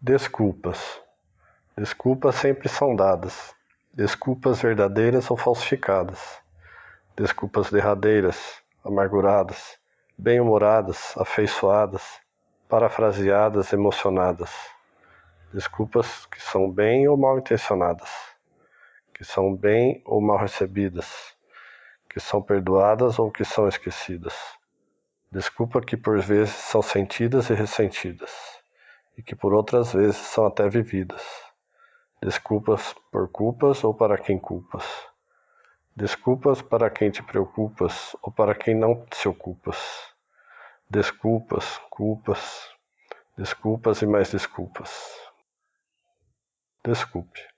Desculpas. Desculpas sempre são dadas. Desculpas verdadeiras ou falsificadas. Desculpas derradeiras, amarguradas, bem-humoradas, afeiçoadas, parafraseadas, emocionadas. Desculpas que são bem ou mal intencionadas, que são bem ou mal recebidas, que são perdoadas ou que são esquecidas. Desculpa que por vezes são sentidas e ressentidas e que por outras vezes são até vividas. Desculpas por culpas ou para quem culpas. Desculpas para quem te preocupas ou para quem não te ocupas. Desculpas, culpas, desculpas e mais desculpas. Desculpe.